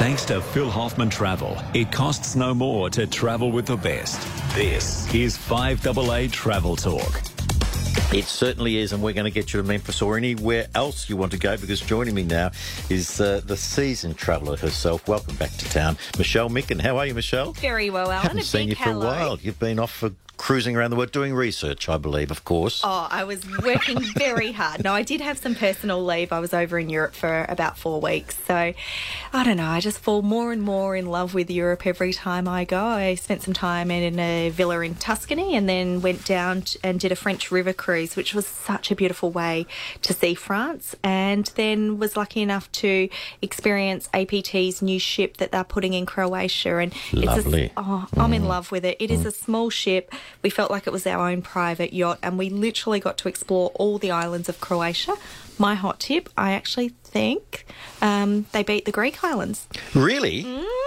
Thanks to Phil Hoffman Travel, it costs no more to travel with the best. This is 5AA Travel Talk. It certainly is, and we're going to get you to Memphis or anywhere else you want to go because joining me now is uh, the seasoned traveller herself. Welcome back to town, Michelle Micken. How are you, Michelle? Very well, Alan. Haven't A seen big you for hello. a while. You've been off for cruising around the world doing research, I believe, of course. Oh, I was working very hard. No, I did have some personal leave. I was over in Europe for about four weeks. So I don't know, I just fall more and more in love with Europe every time I go. I spent some time in a villa in Tuscany and then went down and did a French river cruise, which was such a beautiful way to see France. And then was lucky enough to experience APT's new ship that they're putting in Croatia. And Lovely. it's a, oh, I'm in mm. love with it. It is mm. a small ship. We felt like it was our own private yacht, and we literally got to explore all the islands of Croatia. My hot tip, I actually think um, they beat the Greek islands. Really? Mm.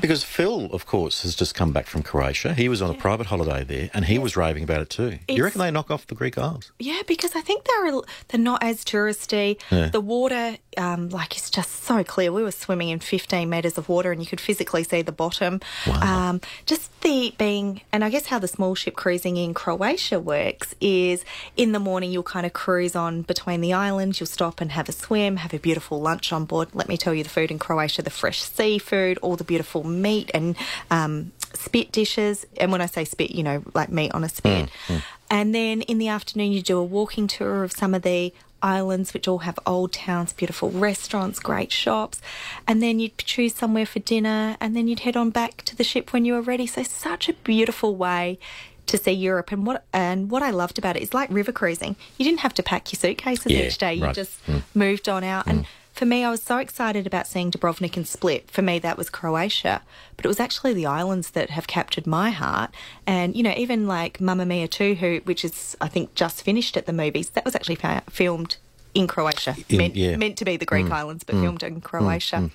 Because Phil, of course, has just come back from Croatia. He was on a private holiday there, and he was raving about it too. It's- you reckon they knock off the Greek Isles? Yeah, because I think they're they're not as touristy. Yeah. The water, um, like, is just so clear. We were swimming in 15 metres of water, and you could physically see the bottom. Um, just the being, and I guess how the small ship cruising in Croatia works is in the morning you'll kind of cruise on between the islands. You'll stop and have a swim, have a beautiful lunch on board. Let me tell you, the food in Croatia, the fresh seafood, all the beautiful meat and um, spit dishes. And when I say spit, you know, like meat on a spit. Mm, mm. And then in the afternoon, you do a walking tour of some of the islands, which all have old towns, beautiful restaurants, great shops. And then you'd choose somewhere for dinner, and then you'd head on back to the ship when you were ready. So, such a beautiful way to see Europe. And what and what I loved about it is like river cruising. You didn't have to pack your suitcases Yeah, each day. You right. just mm. moved on out. And for me, I was so excited about seeing Dubrovnik and Split. For me, that was Croatia, but it was actually the islands that have captured my heart. And you know, even like Mamma Mia 2, who which is I think just finished at the movies, that was actually filmed in Croatia, In- meant, yeah. meant to be the Greek islands, but filmed in Croatia.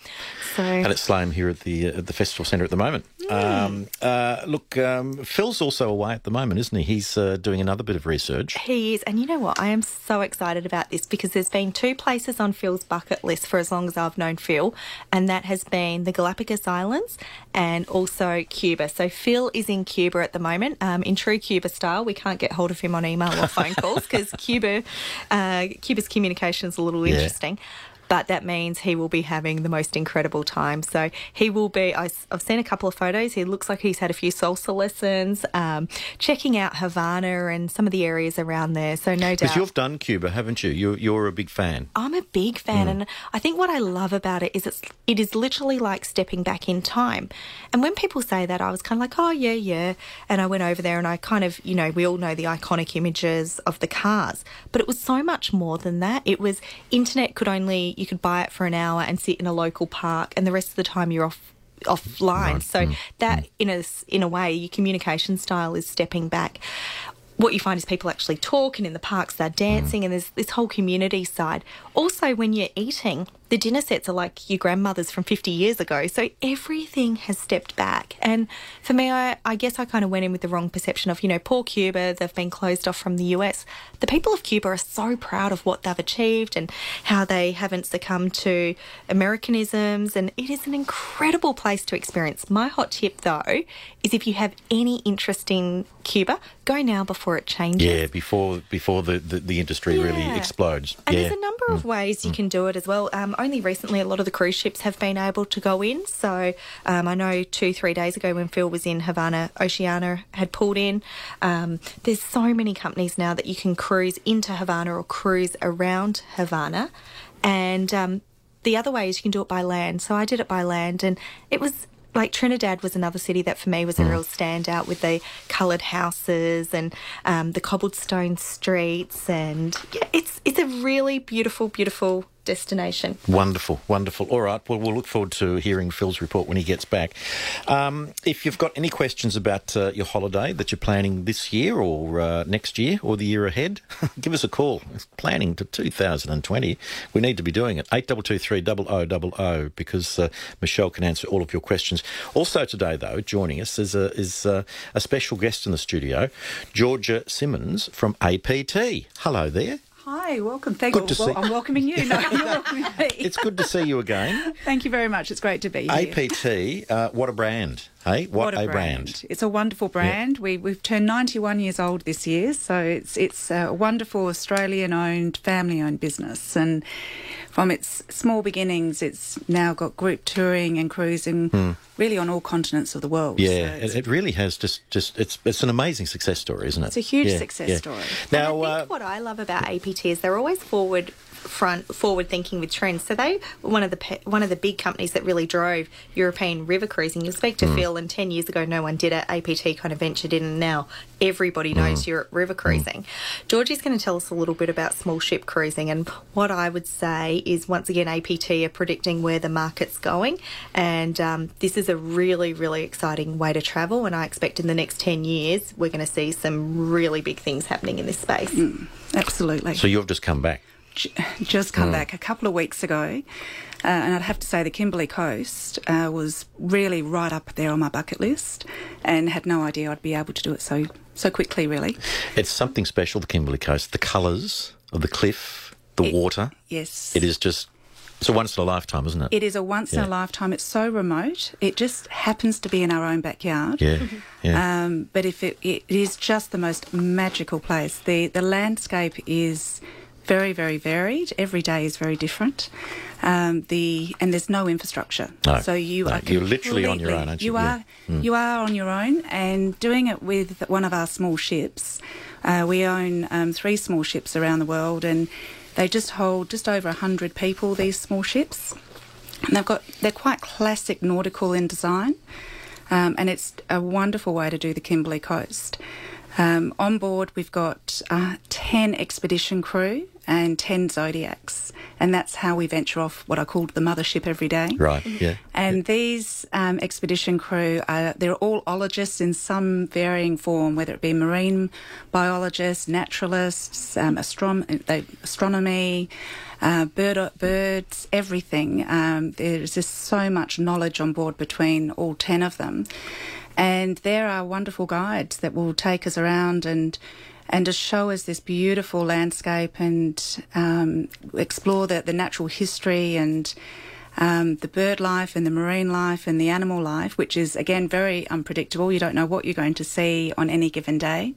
So And it's Sloan here at the uh, at the festival centre at the moment. Um, uh, look, um, Phil's also away at the moment, isn't he? He's uh, doing another bit of research. He is, and you know what? I am so excited about this because there's been two places on Phil's bucket list for as long as I've known Phil, and that has been the Galapagos Islands and also Cuba. So Phil is in Cuba at the moment. Um, in true Cuba style, we can't get hold of him on email or phone calls because Cuba, uh, Cuba's communication is a little Yeah. interesting. But that means he will be having the most incredible time. So he will be. I, have seen a couple of photos. He looks like he's had a few salsa lessons, um, checking out Havana and some of the areas around there. So no doubt. Because you've done Cuba, haven't you? You're, you're a big fan. I'm a big fan, and I think what I love about it is it's it is literally like stepping back in time. And when people say that, I was kind of like, oh yeah, yeah. And I went over there, and I kind of, you know, we all know the iconic images of the cars, but it was so much more than that. It was internet could only you could buy it for an hour and sit in a local park, and the rest of the time you're off offline. So mm. that mm. in a in a way, your communication style is stepping back. What you find is people actually talk, and in the parks they're mm. dancing, and there's this whole community side. Also, when you're eating, the dinner sets are like your grandmother's from 50 years ago. So everything has stepped back. And for me, I, I guess I kind of went in with the wrong perception of, you know, poor Cuba, they've been closed off from the US. The people of Cuba are so proud of what they've achieved and how they haven't succumbed to Americanisms. And it is an incredible place to experience. My hot tip, though, is if you have any interest in Cuba, go now before it changes. Yeah, before before the, the, the industry really explodes. And yeah. there's a number of ways you can do it as well. Um, only recently, a lot of the cruise ships have been able to go in. So um, I know two, three days ago when Phil was in Havana, Oceania had pulled in. Um, there's so many companies now that you can cruise into Havana or cruise around Havana. And um, the other way is you can do it by land. So I did it by land, and it was like Trinidad was another city that for me was a real standout with the coloured houses and um, the cobblestone streets, and yeah, it's it's a really beautiful, beautiful destination. Wonderful, wonderful. All right, well, we'll look forward to hearing Phil's report when he gets back. Um, if you've got any questions about uh, your holiday that you're planning this year or uh, next year or the year ahead, give us a call. It's planning to 2020. We need to be doing it. 8223 0000 because uh, Michelle can answer all of your questions. Also today, though, joining us is, a, is uh, a special guest in the studio, Georgia Simmons from APT. Hello there. Hi, welcome. Thank Good to well, see- I'm welcoming you. No, you're welcoming me. It's good to see you again. Thank you very much. It's great to be here. APT, uh, what a brand. Hey, what, a, brand. It's a wonderful brand. We, we've turned 91 years old this year, so it's it's a wonderful Australian-owned, family-owned business. And from its small beginnings, it's now got group touring and cruising really on all continents of the world. Yeah, So it, it really has just, just it's it's an amazing success story, isn't it? It's a huge Yeah, success yeah. story. Now, and I uh, what I love about APT is they're always forward front forward thinking with trends. So they were one of the one of the big companies that really drove European river cruising. You'll speak to Mm. Phil, and ten years ago no one did it. APT kind of ventured in, and now everybody knows Mm. knows Europe river cruising. Georgie's going to tell us a little bit about small ship cruising, and what I would say is once again APT are predicting where the market's going, and um, this is a really really exciting way to travel. And I expect in the next ten years we're going to see some really big things happening in this space. absolutely. so you've just come back. J- just come back a couple of weeks ago, uh, and I'd have to say the Kimberley Coast uh, was really right up there on my bucket list, and had no idea I'd be able to do it so so quickly. Really, It's something special, the Kimberley Coast. The colours of the cliff, the It- water. yes, It is just, it's a once in a lifetime, isn't it? It is a once in a lifetime. It's so remote. It just happens to be in our own backyard. Yeah, yeah. Um, but if it, it is just the most magical place. The the landscape is very very varied. Every day is very different. Um, the and there's no infrastructure. No, so you no, are you're literally on your own, aren't you? You Yeah. Mm. are you are on your own, and doing it with one of our small ships. Uh, we own um, three small ships around the world, and they just hold just over hundred people. These small ships, and they've got they're quite classic nautical in design, um, and it's a wonderful way to do the Kimberley Coast. Um, on board, we've got uh, 10 expedition crew and 10 Zodiacs, and that's how we venture off what I called the mothership every day. right, yeah. And these um, expedition crew, are, they're all ologists in some varying form, whether it be marine biologists, naturalists, um, astrom- they, astronomy, uh, bird, birds, everything. Um, there's just so much knowledge on board between all 10 of them. And there are wonderful guides that will take us around and and just show us this beautiful landscape and um, explore the, the natural history and um, the bird life and the marine life and the animal life, which is again very unpredictable. You don't know what you're going to see on any given day.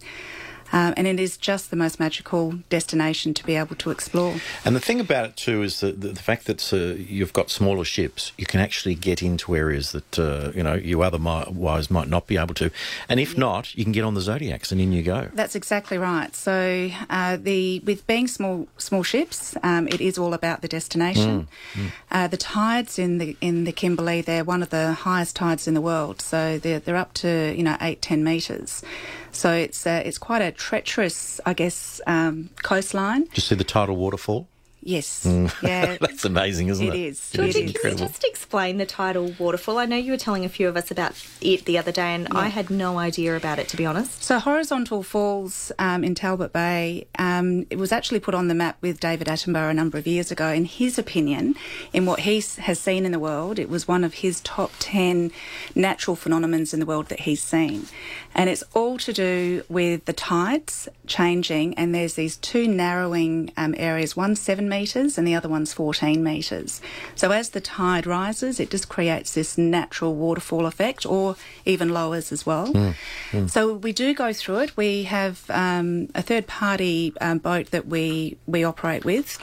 Um, and it is just the most magical destination to be able to explore. And the thing about it too is that the, the fact that uh, you've got smaller ships, you can actually get into areas that uh, you know you otherwise might not be able to. And if not, you can get on the Zodiacs and in you go. That's exactly right. So uh, the with being small small ships, um, it is all about the destination. Uh, the tides in the in the Kimberley, they're one of the highest tides in the world. So they're they're up to you know eight ten meters. So it's it's quite a treacherous, I guess, um, coastline. Did you see the tidal waterfall? Yes, yeah, That's amazing, isn't It it? is. It It is Georgie, can you just explain the tidal waterfall? I know you were telling a few of us about it the other day, and I had no idea about it, to be honest. So Horizontal Falls um, in Talbot Bay, um, it was actually put on the map with David Attenborough a number of years ago. In his opinion, in what he has seen in the world, it was one of his top 10 natural phenomena in the world that he's seen. And it's all to do with the tides changing, and there's these two narrowing um, areas, one seven metres and the other one's 14 metres. So as the tide rises, it just creates this natural waterfall effect, or even lowers as well. So we do go through it. We have um, a third party um, boat that we, we operate with.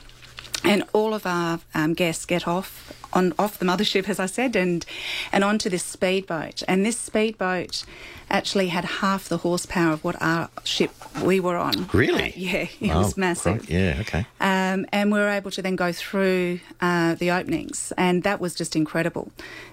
And all of our um, guests get off on off the mothership, as I said, and and onto this speedboat. And this speedboat actually had half the horsepower of what our ship we were on. Really? Uh, yeah, it Oh, was massive. right. Yeah, okay. Um, and we were able to then go through uh, the openings, and that was just incredible,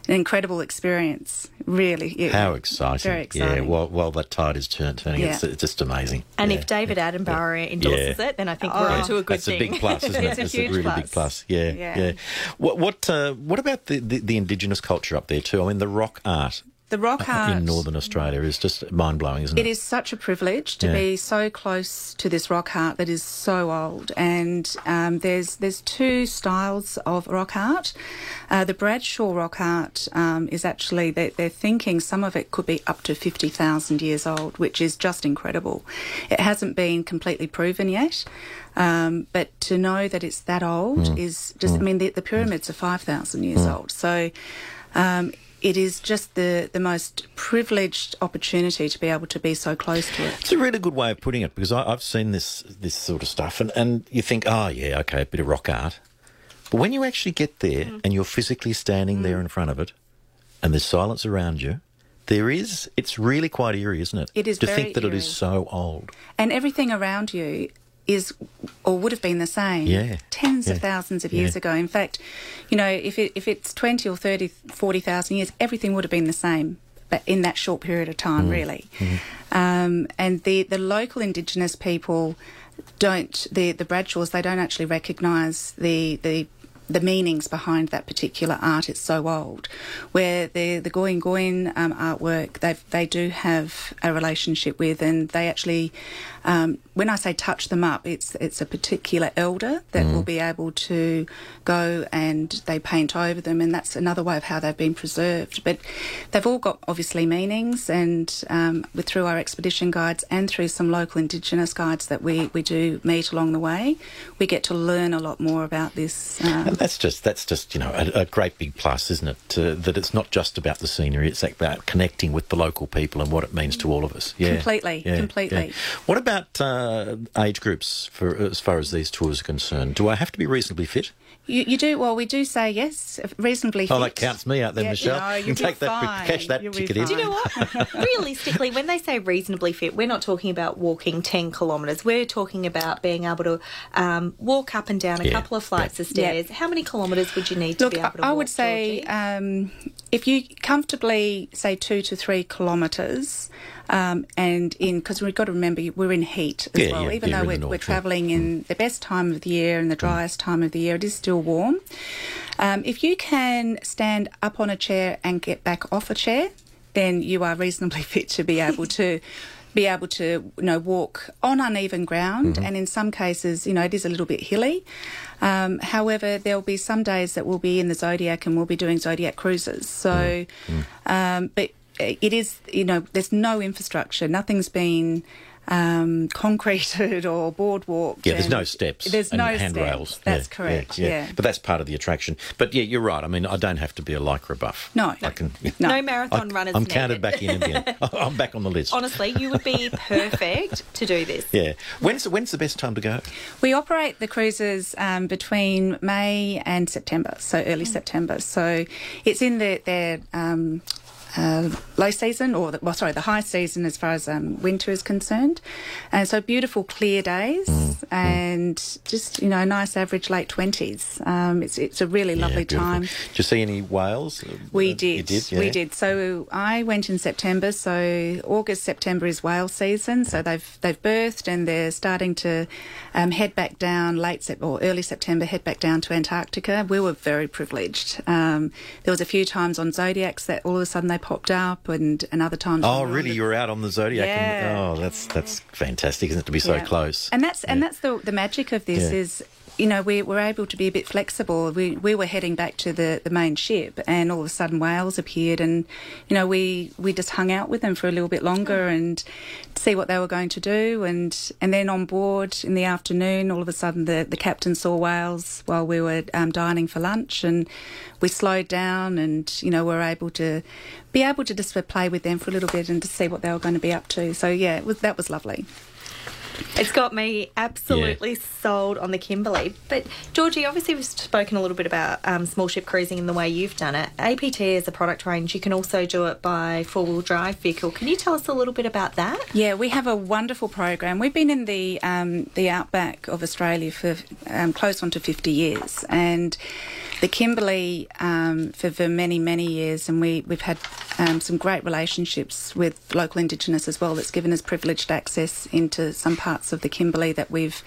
an incredible experience. Really, it- How exciting. Very exciting. Yeah, exciting. while, while that tide is turn, turning, it's, Yeah. it's just amazing. And Yeah. if David Attenborough endorses Yeah. it, then I think we're Oh. onto a good That's thing. a big plus, isn't it? it's a That's huge really plus. big plus. Yeah, yeah. Yeah. What what uh, what about the, the, the indigenous culture up there too? I mean, the rock art the rock art in northern Australia is just mind blowing, isn't it? It is such a privilege to Yeah. be so close to this rock art that is so old. And um, there's there's two styles of rock art. Uh, the Bradshaw rock art um, is actually they're, they're thinking some of it could be up to fifty thousand years old, which is just incredible. It hasn't been completely proven yet. Um, but to know that it's that old is just, I mean, the, the pyramids are 5,000 years old. So um, it is just the, the most privileged opportunity to be able to be so close to it. It's a really good way of putting it because I, I've seen this this sort of stuff, and, and you think, oh yeah, okay, a bit of rock art, but when you actually get there Mm. and you're physically standing there in front of it, and there's silence around you, there is. It's really quite eerie, isn't it? It is to think that it is so old. And everything around you is or would have been the same Yeah. tens of thousands of years Yeah. ago. In fact, you know, if it, if it's 20 or 30, 40,000 years, everything would have been the same. But in that short period of time, Mm. really, um, and the, the local Indigenous people don't the the Bradshaws they don't actually recognise the the the meanings behind that particular art. It's so old. Where the the Gwion Gwion um, artwork, they they do have a relationship with, and they actually, um, when I say touch them up, it's it's a particular elder that will be able to go and they paint over them, and that's another way of how they've been preserved. But they've all got obviously meanings, and um, with through our expedition guides and through some local Indigenous guides that we we do meet along the way, we get to learn a lot more about this. Um, that's just that's just you know a, a great big plus, isn't it? Uh, that it's not just about the scenery; it's about connecting with the local people and what it means to all of us. Yeah, Completely, yeah, completely. yeah. What about uh, age groups for as far as these tours are concerned? Do I have to be reasonably fit? You, you do well. We do say yes, reasonably. Oh, fit. that counts me out then, Yeah, Michelle. No, You you'll can take be that, fine. cash that You'll be ticket in. Do you know what? Realistically, when they say reasonably fit, we're not talking about walking 10 kilometres. We're talking about being able to um, walk up and down a Yeah, couple of flights of Yeah. stairs. How many kilometres would you need to Look, be able to walk I walk, would say um, if you comfortably say two to three kilometres, um, and in because we've got to remember we're in heat as Yeah, well. yeah, Even yeah, though we're in we're, we're yeah. travelling in the best time of the year and the driest time of the year, it is still warm. Um, if you can stand up on a chair and get back off a chair, then you are reasonably fit to be able to. Be able to, you know, walk on uneven ground, and in some cases, you know, it is a little bit hilly. Um, however, there will be some days that we'll be in the Zodiac and we'll be doing Zodiac cruises. So, um, but it is, you know, there's no infrastructure. Nothing's been um, concreted or boardwalked. Yeah, there's no steps. There's and no handrails. steps. That's Yeah, correct. Yeah, Yeah. But that's part of the attraction. But yeah, you're right. I mean, I don't have to be a lycra buff. No. I can. No. no marathon I, runners I'm needed. counted back in again. I'm back on the list. Honestly, you would be perfect to do this. Yeah. When's when's the best time to go? We operate the cruises um, between May and September, so early September. So it's in the, their um, uh, low season, or the, well, sorry, the high season as far as um, winter is concerned. And so beautiful, clear days, and just you know, nice average late twenties. Um, it's it's a really lovely beautiful. time. Did you see any whales? We Uh, did. Did. Yeah? We did. So I went in September. So August, September is whale season. So they've they've birthed and they're starting to um, head back down late Sep- or early September. Head back down to Antarctica. We were very privileged. Um, there was a few times on zodiacs that all of a sudden they popped up, and and other times. Oh, when we were on really? You were out on the zodiac? And, Yeah. oh, that's that's fantastic, isn't it? To be so Yeah. close. And that's and that's the the magic of this Yeah. is you know we were able to be a bit flexible. We we were heading back to the, the main ship, and all of a sudden whales appeared, and you know we we just hung out with them for a little bit longer and see what they were going to do, and and then on board in the afternoon, all of a sudden the the captain saw whales while we were um, dining for lunch, and we slowed down, and you know we were able to be able to just play with them for a little bit and to see what they were going to be up to. So yeah, it was, that was lovely. It's got me absolutely sold on the Kimberley. But Georgie, obviously we've spoken a little bit about um, small ship cruising and the way you've done it. APT is a product range. You can also do it by four wheel drive vehicle. Can you tell us a little bit about that? Yeah, we have a wonderful program. We've been in the um, the outback of Australia for um, close on to fifty years, and the Kimberley um, for, for many many years, and we we've had um, some great relationships with local Indigenous as well. That's given us privileged access into some parts of the Kimberley that we've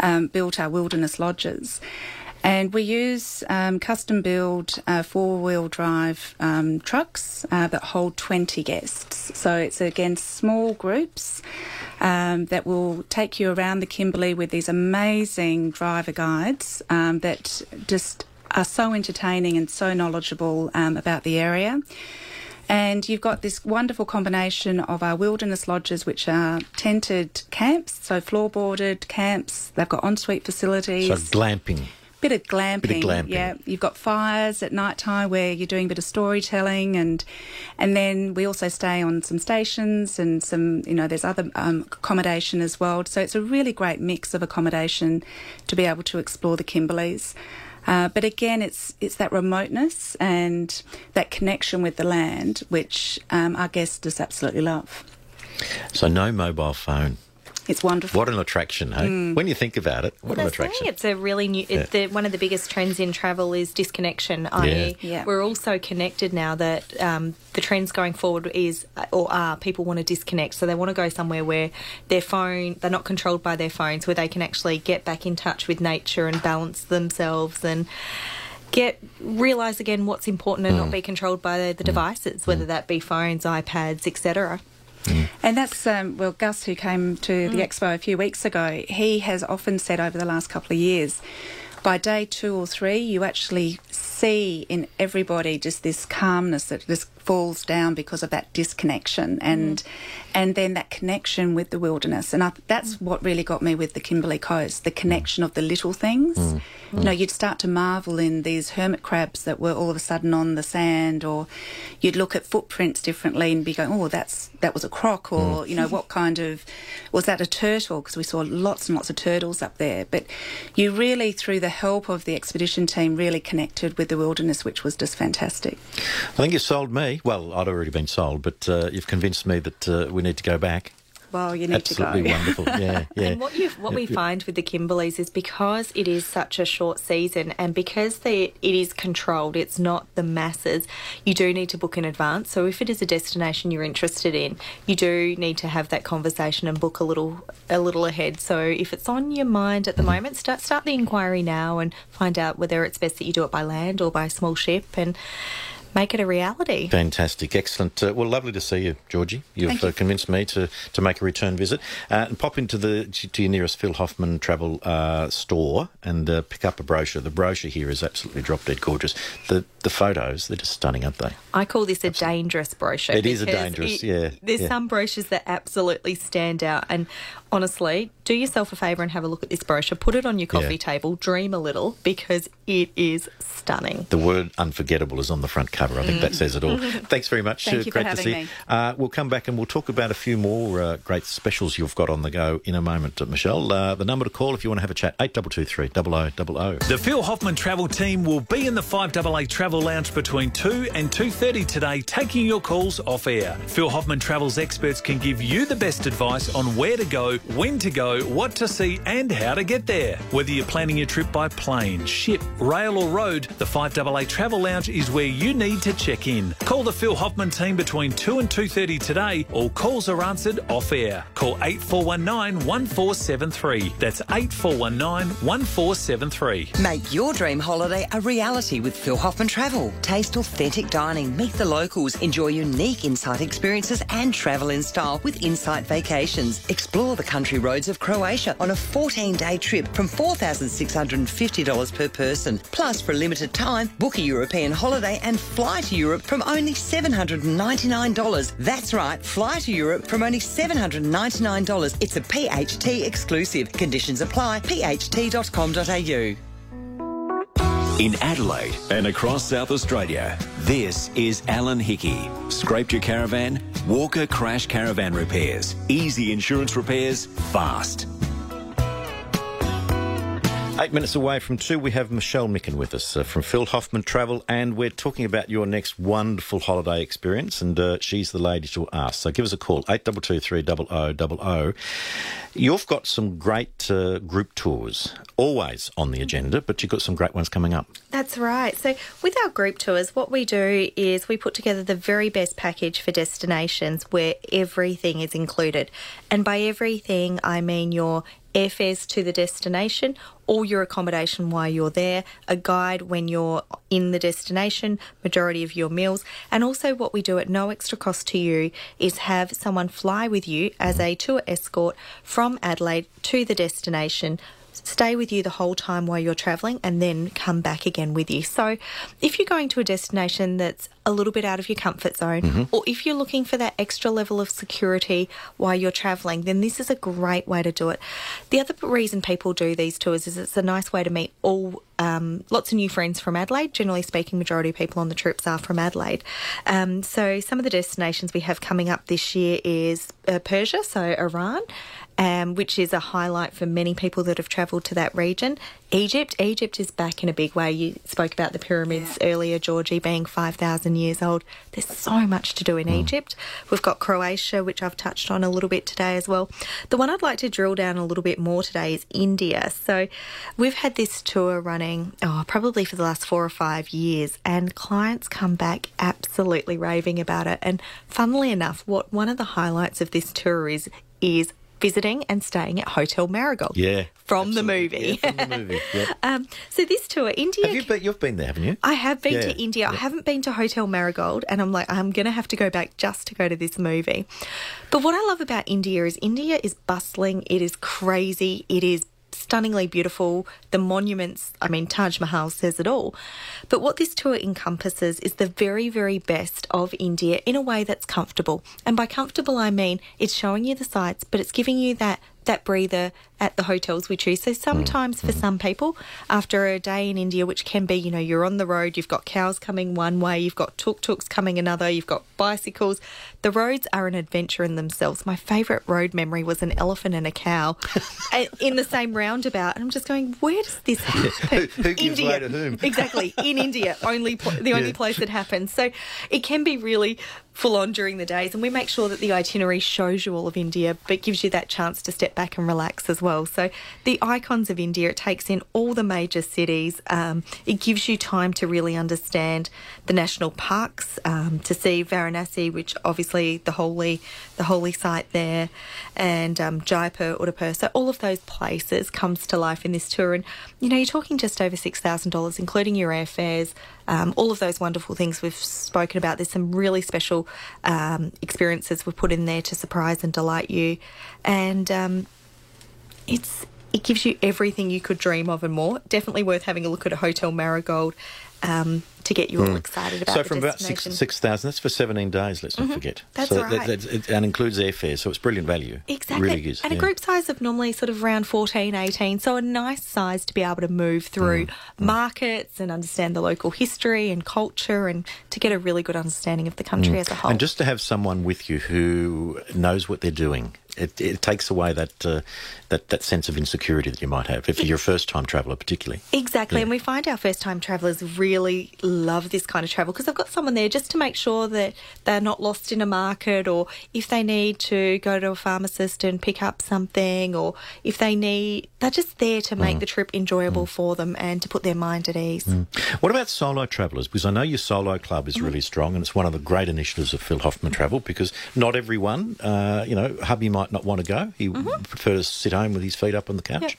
um, built our wilderness lodges. And we use um, custom build uh, four wheel drive um, trucks uh, that hold 20 guests. So it's again small groups um, that will take you around the Kimberley with these amazing driver guides that just are so entertaining and so knowledgeable um, about the area. And you've got this wonderful combination of our wilderness lodges, which are tented camps, so floorboarded camps. They've got ensuite facilities. So glamping. Bit of glamping, Bit of glamping. yeah. You've got fires at night time where you're doing a bit of storytelling, and and then we also stay on some stations and some, you know, there's other um, accommodation as well. So it's a really great mix of accommodation to be able to explore the Kimberleys. Uh, but again, it's it's that remoteness and that connection with the land, which um, our guests just absolutely love. So no mobile phone. It's wonderful. What an attraction, hey? Mm. When you think about it, what an That's right. attraction. It's a really new. Yeah. The, one of the biggest trends in travel is disconnection. I.e., Yeah. we're all so connected now that um, the trends going forward is or are people want to disconnect. So they want to go somewhere where their phone they're not controlled by their phones, where they can actually get back in touch with nature and balance themselves and. Get realize again what's important and not be controlled by the, the devices, whether that be phones, iPads, etc. And that's, um, well, Gus, who came to the expo a few weeks ago, he has often said over the last couple of years, by day two or three, you actually see in everybody just this calmness that just falls down because of that disconnection and mm. and then that connection with the wilderness. And I, that's mm. what really got me with the Kimberley Coast, the mm. connection of the little things. You know, you'd start to marvel in these hermit crabs that were all of a sudden on the sand, or you'd look at footprints differently and be going, "Oh, that's that was a croc," or you know, what kind of was that a turtle? Because we saw lots and lots of turtles up there. But you really, through the help of the expedition team, really connected with the wilderness, which was just fantastic. I think you sold me. Well, I'd already been sold, but uh, you've convinced me that uh, we need to go back. Well, you need Absolutely to go. Absolutely wonderful. Yeah, yeah. And what you what we find with the Kimberleys is because it is such a short season and because the, it is controlled, it's not the masses. You do need to book in advance. So if it is a destination you're interested in, you do need to have that conversation and book a little a little ahead. So if it's on your mind at the moment, start start the inquiry now and find out whether it's best that you do it by land or by a small ship and make it a reality. Fantastic, excellent. Uh, well, lovely to see you, Georgie. You've you. uh, convinced me to, to make a return visit uh, and pop into the to your nearest Phil Hoffman Travel uh, store and uh, pick up a brochure. The brochure here is absolutely drop dead gorgeous. The the photos they're just stunning, aren't they? I call this a dangerous brochure. It is a dangerous, it- yeah, There's yeah. some brochures that absolutely stand out. And honestly, do yourself a favour and have a look at this brochure. Put it on your coffee Yeah. table, dream a little, because it is stunning. The word unforgettable is on the front cover. I think that says it all. Thanks very much. Mm. Thank Uh, you for Great to having see me. you. Uh, we'll come back and we'll talk about a few more uh, great specials you've got on the go in a moment, uh, Michelle. Uh, the number to call if you want to have a chat, 8223 0000. The Phil Hoffman travel team will be in the 5AA Travel Lounge between 2 and 2.30 today, taking your calls off air. Phil Hoffman Travel's experts can give you the best advice on where to go, when to go, what to see and how to get there. Whether you're planning your trip by plane, ship, rail or road, the 5AA Travel Lounge is where you need to check in. Call the Phil Hoffman team between 2 and 2.30 today. All calls are answered off air. Call 8419 1473. That's 8419 1473. Make your dream holiday a reality with Phil Hoffman Travel. Taste authentic dining, meet the locals, enjoy unique insight experiences and travel in style with Insight Vacations. Explore the country roads of Croatia on a 14-day trip from $4,650 per person. Plus, for a limited time, book a European holiday and fly to Europe from only $799. That's right, fly to Europe from only $799. It's a PHT exclusive. Conditions apply. pht.com.au. In Adelaide and across South Australia, this is Alan Hickey. Scraped your caravan? Walker Crash Caravan Repairs. Easy insurance repairs, fast. Eight minutes away from two, we have Michelle Micken with us uh, from Phil Hoffman Travel, and we're talking about your next wonderful holiday experience, and uh, she's the lady to ask. So give us a call, 8223 You've got some great uh, group tours, always on the agenda, but you've got some great ones coming up. That's right. So, with our group tours, what we do is we put together the very best package for destinations where everything is included. And by everything, I mean your airfares to the destination, all your accommodation while you're there, a guide when you're in the destination, majority of your meals, and also what we do at no extra cost to you is have someone fly with you as a tour escort from Adelaide to the destination stay with you the whole time while you're traveling and then come back again with you. So, if you're going to a destination that's a little bit out of your comfort zone, or if you're looking for that extra level of security while you're traveling, then this is a great way to do it. The other reason people do these tours is it's a nice way to meet all um, lots of new friends from Adelaide. Generally speaking, majority of people on the trips are from Adelaide. Um, so some of the destinations we have coming up this year is uh, Persia, so Iran, um, which is a highlight for many people that have travelled to that region. Egypt, Egypt is back in a big way. You spoke about the pyramids earlier, Georgie, being 5,000 years old. There's so much to do in Egypt. We've got Croatia, which I've touched on a little bit today as well. The one I'd like to drill down a little bit more today is India. So we've had this tour running, oh, probably for the last four or five years, and clients come back absolutely raving about it. And funnily enough, what one of the highlights of this tour is is visiting and staying at Hotel Marigold. Yeah. From the movie. Yeah, from the movie. Yep. Um, so this tour, India. Have you been, you've been there, haven't you? I have been Yeah, to India. I haven't been to Hotel Marigold, and I'm like, I'm going to have to go back just to go to this movie. But what I love about India is India is bustling, it is crazy, it is stunningly beautiful. The monuments, I mean, Taj Mahal says it all. But what this tour encompasses is the very, very best of India in a way that's comfortable. And by comfortable, I mean it's showing you the sights, but it's giving you that that breather at the hotels we choose. So hmm. sometimes for hmm. some people, after a day in India, which can be, you know, you're on the road, you've got cows coming one way, you've got tuk-tuks coming another, you've got bicycles. The roads are an adventure in themselves. My favourite road memory was an elephant and a cow in the same roundabout. And I'm just going, where does this happen? Who- who gives way to whom? exactly. In India, only pl- the only Yeah. place it happens. So it can be really full on during the days, and we make sure that the itinerary shows you all of India, but gives you that chance to step back and relax as well. So the icons of India, it takes in all the major cities. Um, it gives you time to really understand the national parks, um, to see Varanasi, which obviously the holy, the holy site there, and um, Jaipur, Udaipur. So all of those places comes to life in this tour, and you know you're talking just over six thousand dollars, including your airfares, um, all of those wonderful things we've spoken about. There's some really special um, experiences we've put in there to surprise and delight you, and um, it's it gives you everything you could dream of and more. Definitely worth having a look at a Hotel Marigold um, to get you all excited about. Hmm. So from about six six thousand, that's for seventeen days. Let's not forget. That's so right. that, it, and includes airfare, so it's brilliant value. Exactly. really is. and a group size of normally sort of around 14, 18. So a nice size to be able to move through Mm, markets and understand the local history and culture and to get a really good understanding of the country as a whole. Mm. And just to have someone with you who knows what they're doing, it, it takes away that uh, that that sense of insecurity that you might have if you're a first time traveller, particularly. Exactly, and we find our first time travellers really love this kind of travel because they've got someone there just to make sure that they're not lost in a market or if they need to go to a pharmacist and pick up something or if they need, they're just there to Mm. make the trip enjoyable for them and to put their mind at ease. What about solo travellers? Because I know your solo club is really strong, and it's one of the great initiatives of Phil Hoffman Travel. Because not everyone, uh, you know, hubby might not want to go; he would prefer to sit home with his feet up on the couch.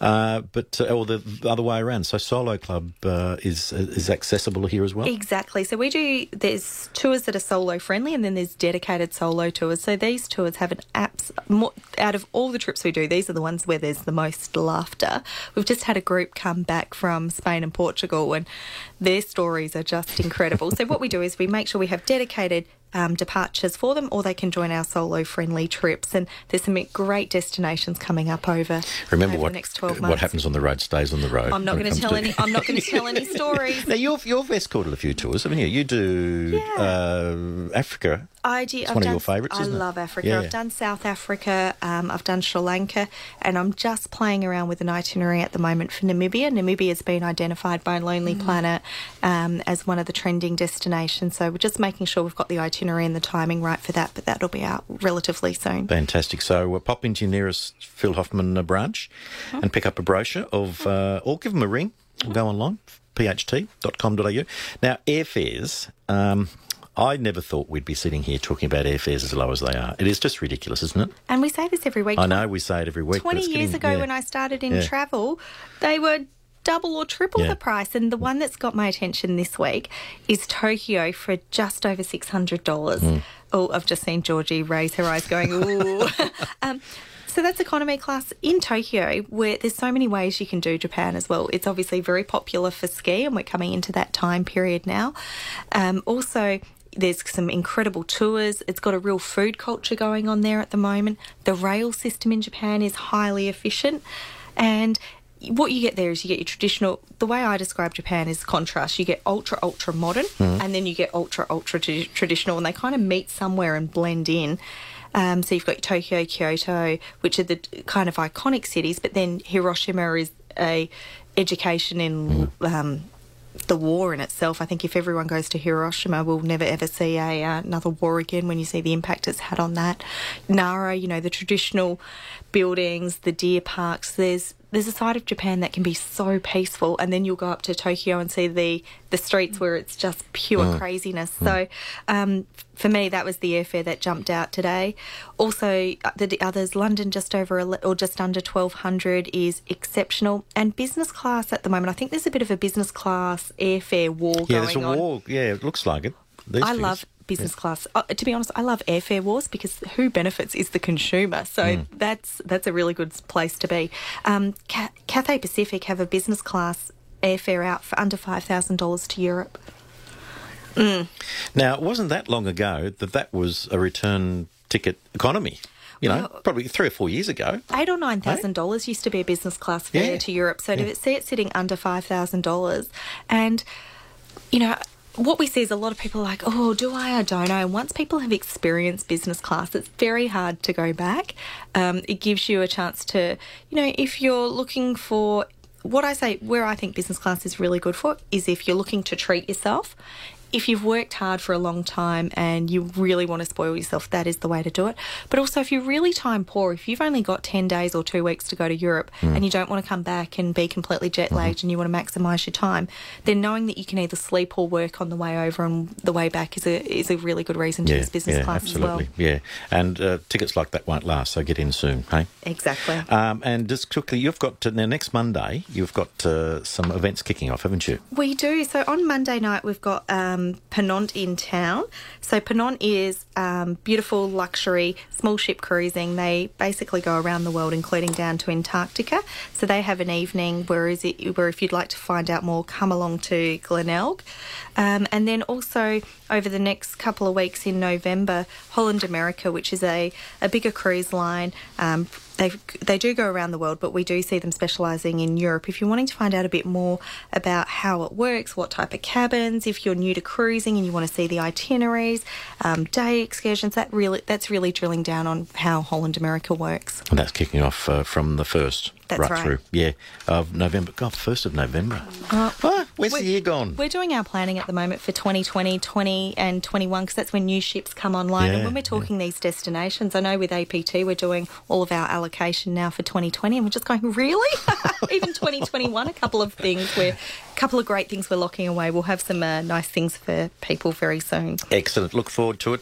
Uh, but uh, or the other way around. So solo club uh, is is accessible here as well. Exactly. So we do. There's tours that are solo friendly, and then there's dedicated solo tours. So these tours have an apps. More, out of all the trips we do, these are the ones where there's the most laughter. We've just had a group come back from Spain and Portugal, and their stories are just incredible. so what we do is we make sure we have dedicated. Um, departures for them, or they can join our solo-friendly trips. And there's some great destinations coming up over, Remember over what the next twelve months. what happens on the road stays on the road. I'm not going to tell any. I'm not going to tell any stories. Now you've you've escorted a few tours, haven't you? You do uh, Africa. I do. It's I've one of done, your favourites, I isn't it? love Africa. Yeah. I've done South Africa. Um, I've done Sri Lanka, and I'm just playing around with an itinerary at the moment for Namibia. Namibia has been identified by Lonely Mm. Planet um, as one of the trending destinations. So we're just making sure we've got the itinerary and the timing right for that. But that'll be out relatively soon. Fantastic. So uh, pop into your nearest Phil Hoffman uh, branch and pick up a brochure of, uh, or give them a ring or go online, pht.com.au. Now, airfares, um, I never thought we'd be sitting here talking about airfares as low as they are. It is just ridiculous, isn't it? And we say this every week. I know we say it every week. 20 years getting- ago yeah. when I started in Yeah. travel, they were double or triple Yeah. the price. And the one that's got my attention this week is Tokyo for just over $600. Hmm. Oh, I've just seen Georgie raise her eyes going, ooh. um, so that's economy class in Tokyo, where there's so many ways you can do Japan as well. It's obviously very popular for ski, and we're coming into that time period now. Um, also, there's some incredible tours. It's got a real food culture going on there at the moment. The rail system in Japan is highly efficient, and what you get there is you get your traditional. The way I describe Japan is contrast. You get ultra ultra modern, and then you get ultra ultra t- traditional, and they kind of meet somewhere and blend in. Um, so you've got Tokyo, Kyoto, which are the kind of iconic cities, but then Hiroshima is a education in um, the war in itself. I think if everyone goes to Hiroshima, we'll never ever see a uh, another war again. When you see the impact it's had on that, Nara, you know the traditional buildings, the deer parks. There's there's a side of Japan that can be so peaceful, and then you'll go up to Tokyo and see the the streets where it's just pure craziness. So, um, for me, that was the airfare that jumped out today. Also, uh, the the others, London just over or just under twelve hundred is exceptional, and business class at the moment. I think there's a bit of a business class airfare war Yeah, going there's a on. war. Yeah, it looks like it. I figures. love business class. Uh, to be honest, I love airfare wars because who benefits is the consumer. So Hmm. that's that's a really good place to be. Um, Ca- Cathay Pacific have a business class airfare out for under five thousand dollars to Europe. Now, it wasn't that long ago that that was a return ticket economy. You know, Well- probably three or four years ago. Eight or nine thousand dollars used to be a business class fare Yeah. to Europe. So to see it sitting under five thousand dollars, and you know. What we see is a lot of people like, oh, do I or don't I? Once people have experienced business class, it's very hard to go back. Um, it gives you a chance to, you know, if you're looking for what I say, where I think business class is really good for is if you're looking to treat yourself. If you've worked hard for a long time and you really want to spoil yourself, that is the way to do it. But also, if you're really time poor, if you've only got 10 days or two weeks to go to Europe and you don't want to come back and be completely jet lagged and you want to maximise your time, then knowing that you can either sleep or work on the way over and the way back is a, is a really good reason to Yeah, use business yeah, class absolutely. as well. Yeah, and uh, tickets like that won't last, so get in soon, hey? Exactly. Um, and just quickly, you've got uh, now next Monday. You've got uh, some events kicking off, haven't you? We do. So on Monday night, we've got um, Ponant in town. So Ponant is um, beautiful luxury small ship cruising. They basically go around the world, including down to Antarctica. So they have an evening where is it where if you'd like to find out more, come along to Glenelg. Um, and then also over the next couple of weeks in November, Holland America, which is a, a bigger cruise line. They they do go around the world, but we do see them specialising in Europe. If you're wanting to find out a bit more about how it works, what type of cabins, if you're new to cruising and you want to see the itineraries, um, day excursions, that really that's really drilling down on how Holland America works. And that's kicking off uh, from the first That's right, right. through. Yeah, of November. God, first of November. Ah, where's the year gone? We're doing our planning at the moment for 2020, 20 and 21 because that's when new ships come online. and when we're talking these destinations, I know with APT we're doing all of our allocation now for 2020 and we're just going, really? Even 2021, a couple of things we're, a couple of great things we're locking away. We'll have some uh, nice things for people very soon. Excellent. Look forward to it.